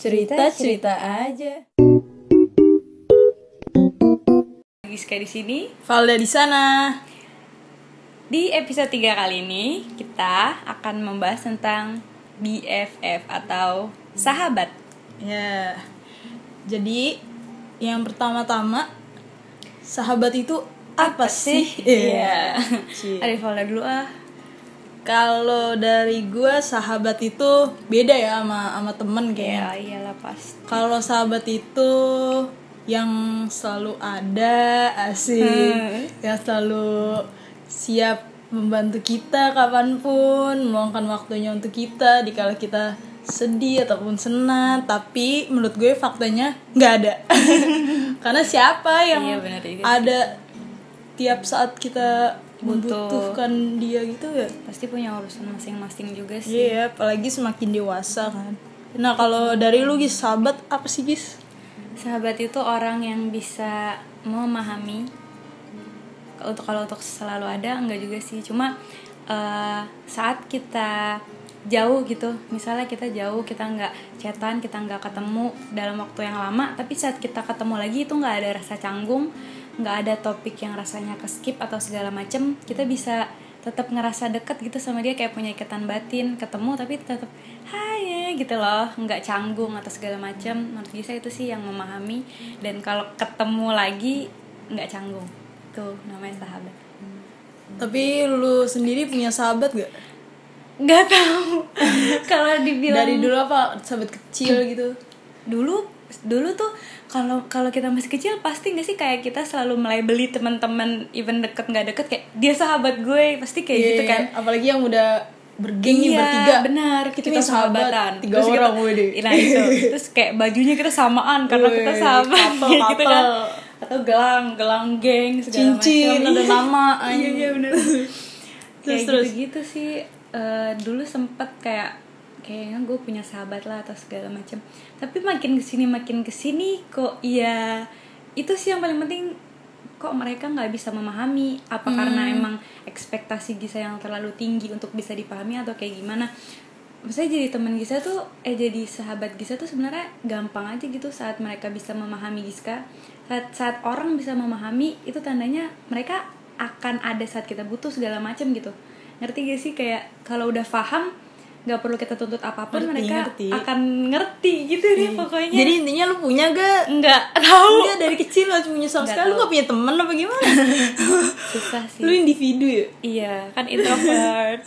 cerita-cerita aja. Giska di sini. Valda di sana. Di episode 3 kali ini kita akan membahas tentang BFF atau sahabat. Ya. Jadi yang pertama-tama sahabat itu apa, sih? Iya. Cie. Ada Valda dulu ah. Kalau dari gue sahabat itu beda ya sama sama temen Ya kayaknya. iyalah pasti. Kalau sahabat itu yang selalu ada asik, Hmm. yang selalu siap membantu kita kapan pun, meluangkan waktunya untuk kita dikala kita sedih ataupun senang. Tapi menurut gue faktanya nggak ada, karena siapa yang Iya, sih. ada tiap saat kita Butuh. membutuhkan dia gitu ya. Pasti punya urusan masing-masing juga sih. Iya, apalagi semakin dewasa kan. Nah kalau dari lu Gis, sahabat apa sih Gis? Sahabat itu orang yang bisa memahami untuk kalau untuk selalu ada enggak juga sih cuma eh, saat kita jauh gitu misalnya kita jauh kita nggak chatan kita nggak ketemu dalam waktu yang lama tapi saat kita ketemu lagi itu nggak ada rasa canggung nggak ada topik yang rasanya ke skip atau segala macem kita bisa tetap ngerasa deket gitu sama dia kayak punya ikatan batin ketemu tapi tetap hai ya," gitu loh. Nggak canggung atau segala macam menurut Gisa itu sih yang memahami. Dan kalau ketemu lagi nggak canggung. Tuh namanya sahabat. Tapi lu sendiri punya sahabat gak? nggak tahu. Kalau dibilang Dari dulu apa? Sahabat kecil gitu? dulu dulu tuh kalau kalau kita masih kecil pasti nggak sih kayak kita selalu mulai beli teman-teman even deket nggak deket kayak dia sahabat gue pasti kayak gitu Iya, kan Apalagi yang udah bergeng nih iya, bertiga. benar Kita kita, sahabat, sahabatan tiga Terus kita- orang, wede. nah itu terus kayak bajunya kita samaan karena kita Wih, sahabat kayak gitu kan atau gelang gelang geng segala Cincin, macam. ada nama. iya iya benar Terus, kayak terus. gitu gitu sih Eh, dulu sempet kayak kayaknya gue punya sahabat lah atau segala macam. Tapi makin ke sini makin ke sini kok iya itu sih yang paling penting kok mereka nggak bisa memahami apa karena emang ekspektasi Gisa yang terlalu tinggi untuk bisa dipahami atau kayak gimana. Maksudnya jadi teman Gisa tuh eh jadi sahabat Gisa tuh sebenarnya gampang aja gitu saat mereka bisa memahami Giska. Saat saat orang bisa memahami itu tandanya mereka akan ada saat kita butuh segala macam gitu. Ngerti gak sih? Kayak kalau udah paham nggak perlu kita tuntut apa pun Ngerti, mereka ngerti. akan ngerti gitu deh pokoknya Jadi intinya lu punya gak? nggak tahu Enggak dari kecil gak punya sama Nggak sekali Lu gak punya temen apa gimana? susah sih lu individu ya? Iya, kan introvert.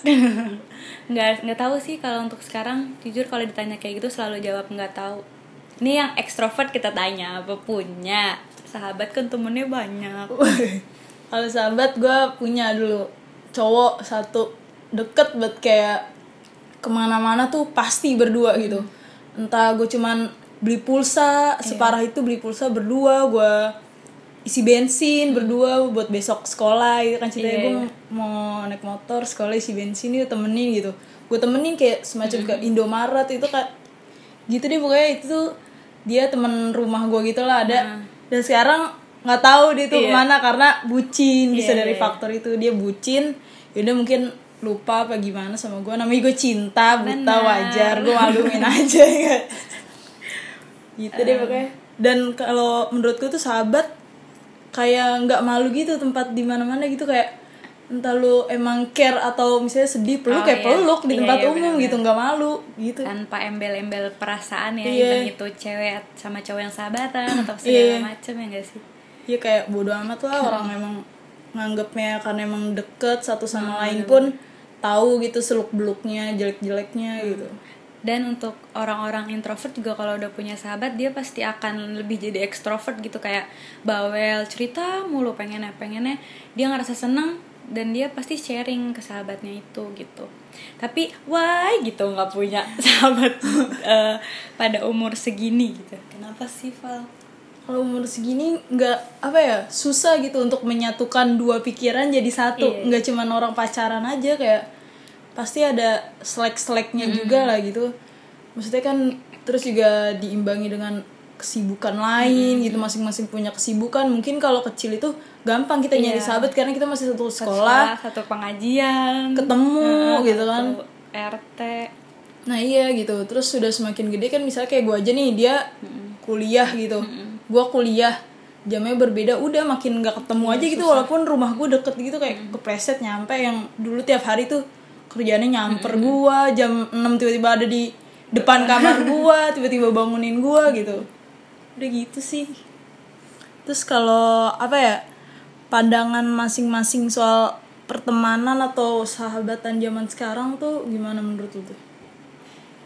nggak nggak tahu sih kalau untuk sekarang jujur kalau ditanya kayak gitu selalu jawab nggak tahu. Ini yang ekstrovert kita tanya apa punya sahabat kan temennya banyak. Kalau sahabat gue punya dulu cowok satu deket buat kayak ke mana-mana tuh pasti berdua gitu. Entah gue cuman beli pulsa separah itu beli pulsa berdua gue isi bensin berdua buat besok sekolah gitu kan. Ceritanya Iya, gue mau naik motor sekolah isi bensin itu temenin gitu. Gue temenin kayak semacam ke Indomaret itu kayak gitu deh pokoknya itu tuh dia temen rumah gue gitu lah ada. Dan sekarang nggak tahu dia tuh Iya. ke mana karena bucin bisa Iya, dari iya. faktor itu. Dia bucin yaudah mungkin lupa apa gimana sama gue namanya gue cinta buta Benar. wajar gue malumin aja ya gitu Eh. deh pokoknya dan kalau menurutku tuh sahabat kayak nggak malu gitu tempat di mana-mana gitu kayak entah lu emang care atau misalnya sedih peluk Oh, kayak iya. peluk di Iya, tempat iya, umum benar-benar. gitu nggak malu gitu Tanpa embel-embel perasaan ya, Iya. even itu cewek sama cowok yang sahabatan atau Iya. segala macam ya gak sih? ya kayak bodo amat lah Hmm. orang emang nganggapnya karena emang deket satu Hmm, sama lain pun tahu gitu seluk beluknya jelek jeleknya Hmm. gitu Dan untuk orang-orang introvert juga kalau udah punya sahabat dia pasti akan lebih jadi ekstrovert gitu kayak bawel cerita mulu pengennya pengennya dia ngerasa seneng dan dia pasti sharing ke sahabatnya itu gitu. Tapi why gitu nggak punya sahabat eh, pada umur segini gitu. Kenapa sih Val? Kalau umur segini nggak apa ya susah gitu untuk menyatukan dua pikiran jadi satu. Iya. nggak cuman orang pacaran aja kayak pasti ada slack slacknya juga lah gitu. Maksudnya kan terus juga diimbangi dengan kesibukan lain gitu masing-masing punya kesibukan. Mungkin kalau kecil itu gampang kita nyari Iya. sahabat karena kita masih satu sekolah satu pengajian ketemu Heeh, gitu kan. RT Nah iya gitu. Terus sudah semakin gede kan misalnya kayak gue aja nih dia kuliah gitu. Gue kuliah jamnya berbeda udah makin nggak ketemu Iya, aja gitu walaupun rumah gue deket gitu kayak kepreset nyampe yang dulu tiap hari tuh kerjaannya nyamper gua jam 6 tiba-tiba ada di depan kamar gua tiba-tiba bangunin gua gitu. Udah gitu sih. Terus kalau apa ya pandangan masing-masing soal pertemanan atau sahabatan zaman sekarang tuh gimana menurut lu tuh?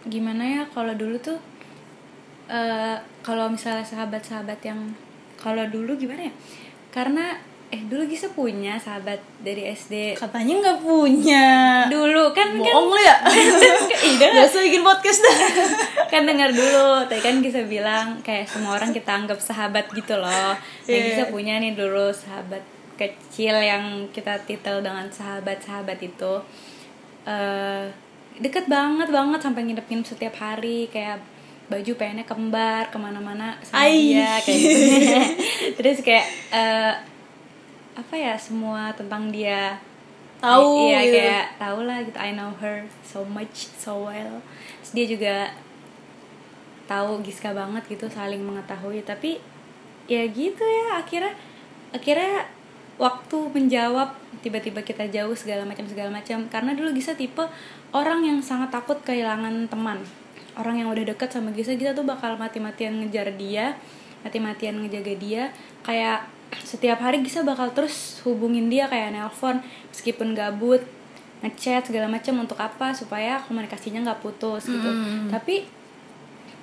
Gimana ya kalau dulu tuh eh kalau misalnya sahabat-sahabat yang kalau dulu gimana ya? Karena eh dulu Gisa punya sahabat dari SD katanya nggak punya. Dulu kan kan bohong lu ya? Iya. biasa bikin podcast dah. Kan dengar dulu tadi kan Gisa bilang kayak semua orang kita anggap sahabat gitu loh. Nah Iya. Gisa punya nih dulu sahabat kecil yang kita titel dengan sahabat-sahabat itu. Eh deket banget banget sampai nginep-nginep setiap hari kayak baju pengennya kembar ke mana-mana sama Ai. dia kayak gitu. Terus kayak eh, apa ya semua tentang dia. Tahu iya gitu. kayak tahu lah gitu I know her so much so well. Terus dia juga tahu Giska banget gitu saling mengetahui. Tapi ya gitu ya akhirnya akhirnya waktu menjawab tiba-tiba kita jauh segala macam segala macam. Karena dulu Gisa tipe orang yang sangat takut kehilangan teman orang yang udah deket sama Gisa kita tuh bakal mati-matian ngejar dia mati-matian ngejaga dia. Kayak setiap hari Gisa bakal terus hubungin dia kayak nelpon meskipun gabut ngechat segala macam untuk apa supaya komunikasinya nggak putus gitu. Tapi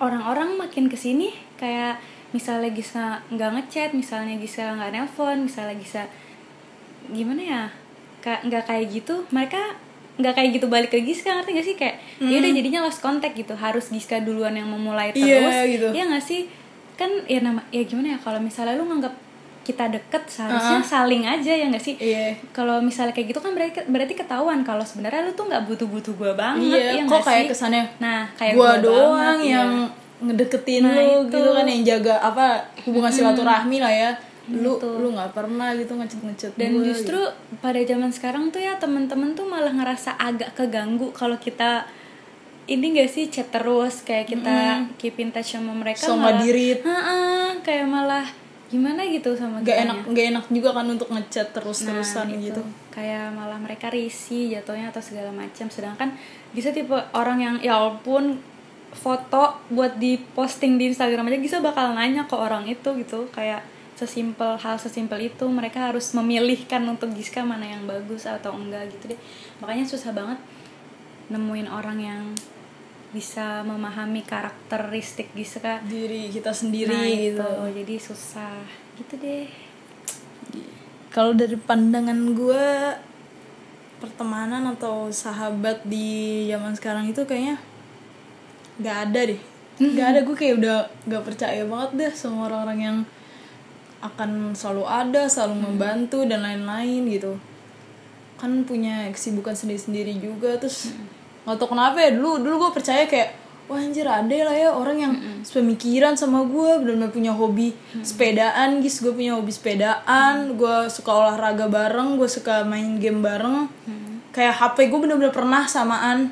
orang-orang makin ke sini kayak misalnya Gisa nggak ngechat misalnya Gisa nggak nelpon misalnya Gisa gimana ya nggak kayak gitu mereka nggak kayak gitu balik ke Giska ngerti gak sih? Kayak ya udah jadinya lost contact gitu harus Giska duluan yang memulai terus Iya, gitu. ya nggak sih kan ya nama ya gimana ya kalau misalnya lu nganggap kita deket seharusnya saling aja ya nggak sih Iya. kalau misalnya kayak gitu kan berarti berarti ketahuan kalau sebenarnya lu tuh nggak butuh butuh gue banget iya ya kok kayak sih? kesannya nah kayak gua doang banget, iya. yang ngedeketin Nah, lu itu. gitu kan yang jaga apa hubungan silaturahmi lah ya lu Itu. lu nggak pernah gitu ngecet ngecet dan justru pada zaman sekarang tuh ya temen-temen tuh malah ngerasa agak keganggu kalau kita ini gak sih chat terus kayak kita keep in touch sama mereka So malah. Ha-ha, kayak malah gimana gitu sama gak kitanya. enak gak enak juga kan untuk ngechat terus Nah, terusan itu. gitu kayak malah mereka risih jatuhnya atau segala macam sedangkan bisa tipe orang yang ya walaupun foto buat di posting di Instagram aja bisa bakal nanya ke orang itu gitu kayak sesimpel hal sesimpel itu mereka harus memilihkan untuk Giska mana yang bagus atau enggak gitu deh makanya susah banget nemuin orang yang bisa memahami karakteristik Giska diri kita sendiri nah, gitu. Itu. jadi susah. Gitu deh. Kalau dari pandangan gue pertemanan atau sahabat di zaman sekarang itu kayaknya nggak ada deh. Nggak ada. Gue kayak udah nggak percaya banget deh sama orang-orang yang akan selalu ada selalu membantu dan lain-lain gitu. Kan punya kesibukan sendiri-sendiri juga terus nggak tau kenapa ya dulu dulu gue percaya kayak wah anjir ada lah ya orang yang sepemikiran sama gue benar-benar punya hobi sepedaan guys. Gue punya hobi sepedaan gue suka olahraga bareng gue suka main game bareng. Kayak HP gue benar-benar pernah samaan.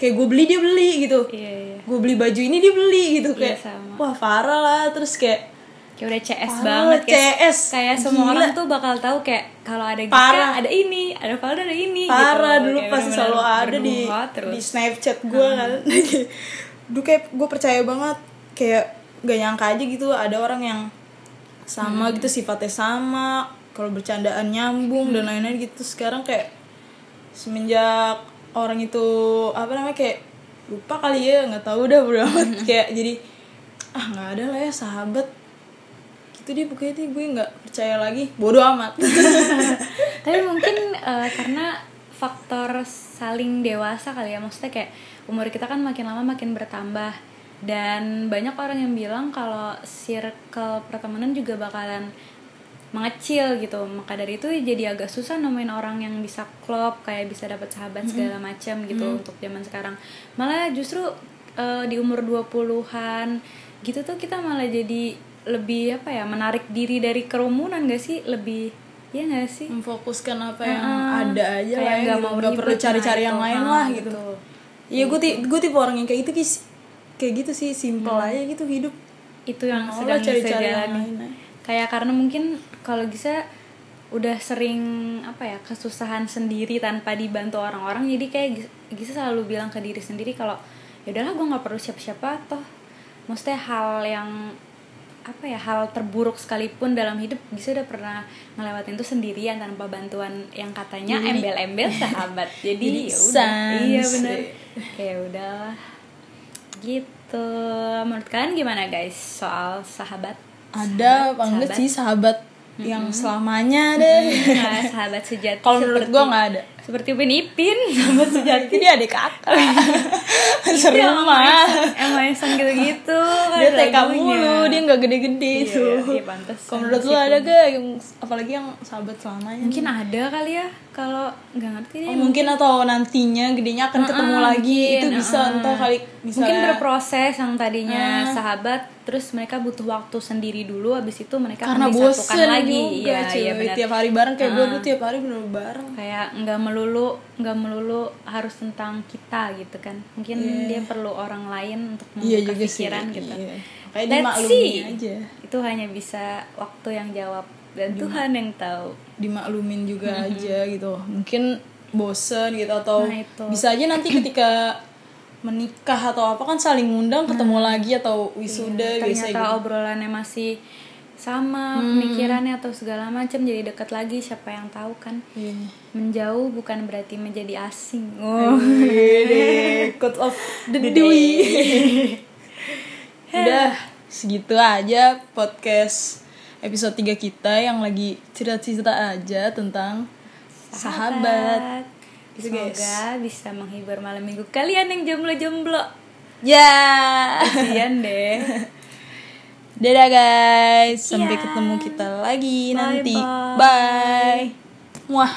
Kayak gue beli dia beli gitu. Iya iya. Gue beli baju ini dia beli gitu. Kayak sama. wah parah lah. Terus kayak kayak udah CS Parah, banget kayak, CS. kayak semua Gila. orang tuh bakal tahu kayak kalau ada Giska Parah. ada ini ada Valda ada ini parah gitu. dulu Kayak pasti selalu ada di terus. di Snapchat gue kan dulu kayak gue percaya banget kayak gak nyangka aja gitu ada orang yang sama Hmm. gitu sifatnya sama kalau bercandaan nyambung Hmm. dan lain-lain gitu sekarang kayak semenjak orang itu apa namanya kayak lupa kali ya nggak tahu udah amat Hmm. kayak jadi ah nggak ada lah ya sahabat gitu deh pokoknya deh gue nggak percaya lagi. Bodo amat. Tapi mungkin eh, karena faktor saling dewasa kali ya maksudnya kayak umur kita kan makin lama makin bertambah. Dan banyak orang yang bilang kalau circle pertemanan juga bakalan mengecil gitu. Maka dari itu jadi agak susah nemuin orang yang bisa klop kayak bisa dapat sahabat segala macam gitu untuk zaman sekarang. Malah justru eh, di umur 20-an gitu tuh kita malah jadi lebih apa ya menarik diri dari kerumunan gak sih? Lebih ya gak sih? Memfokuskan apa yang Heeh. ada aja lah ya nggak gitu. mau ribet, perlu cari-cari nah yang lain lah gitu. Iya gue tipe gue tipe orang yang kayak gitu kis. Kayak gitu sih simple aja gitu hidup. itu yang Mau sedang lah cari-cari saya yang lain, eh. kayak karena mungkin kalau bisa udah sering apa ya kesusahan sendiri tanpa dibantu orang-orang jadi kayak Gis- Gisa selalu bilang ke diri sendiri kalau ya udahlah gue nggak perlu siapa-siapa toh. Maksudnya hal yang apa ya hal terburuk sekalipun dalam hidup Gisa udah pernah ngelewatin itu sendirian tanpa bantuan yang katanya embel-embel sahabat. Jadi Jadi ya udah. Iya benar kayak udahlah. Gitu. Menurut kalian gimana guys soal sahabat? Ada apa enggak sahabat. sih sahabat? yang selamanya deh. Nah, sahabat sejati Kalau menurut gue nggak ada. Seperti Upin Ipin sahabat sejati dia adik kakak. Serumah. emang Esan gitu-gitu Dia TK mulu, dia nggak gede-gede Iya, tuh. iya, pantesan Kalau menurut ada gak yang apalagi yang sahabat selamanya? mungkin ada kali ya kalau nggak ngerti deh Oh, mungkin atau nantinya gedenya akan ketemu Heeh, lagi mungkin, itu bisa heeh. entah kali bisa mungkin berproses yang tadinya Ah. sahabat terus mereka butuh waktu sendiri dulu habis itu mereka karena bosen lagi juga iya iya benar tiap hari bareng kayak gue Ah. gue tiap hari bener bareng kayak nggak melulu nggak melulu harus tentang kita gitu kan. Mungkin dia perlu orang lain untuk iya membuka juga sih pikiran gitu. Iya. kayak Let's see. aja. Itu hanya bisa waktu yang jawab. Dan Tuhan yang tahu. dimaklumin juga aja gitu. Mungkin bosen gitu atau Nah, itu. bisa aja nanti ketika menikah atau apa kan saling ngundang ketemu lagi atau wisuda Nah. ternyata gitu. obrolannya masih sama Hmm. pemikirannya atau segala macam jadi dekat lagi siapa yang tahu kan Iya. menjauh bukan berarti menjadi asing oh Code of the Dewey. Udah segitu aja podcast episode 3 kita yang lagi cerita-cerita aja tentang sahabat. Gitu, guys. semoga bisa menghibur malam minggu kalian yang jomblo-jomblo Ya. kasian deh Dadah guys, sampai yeah. ketemu kita lagi bye, nanti. Bye. bye. Muah.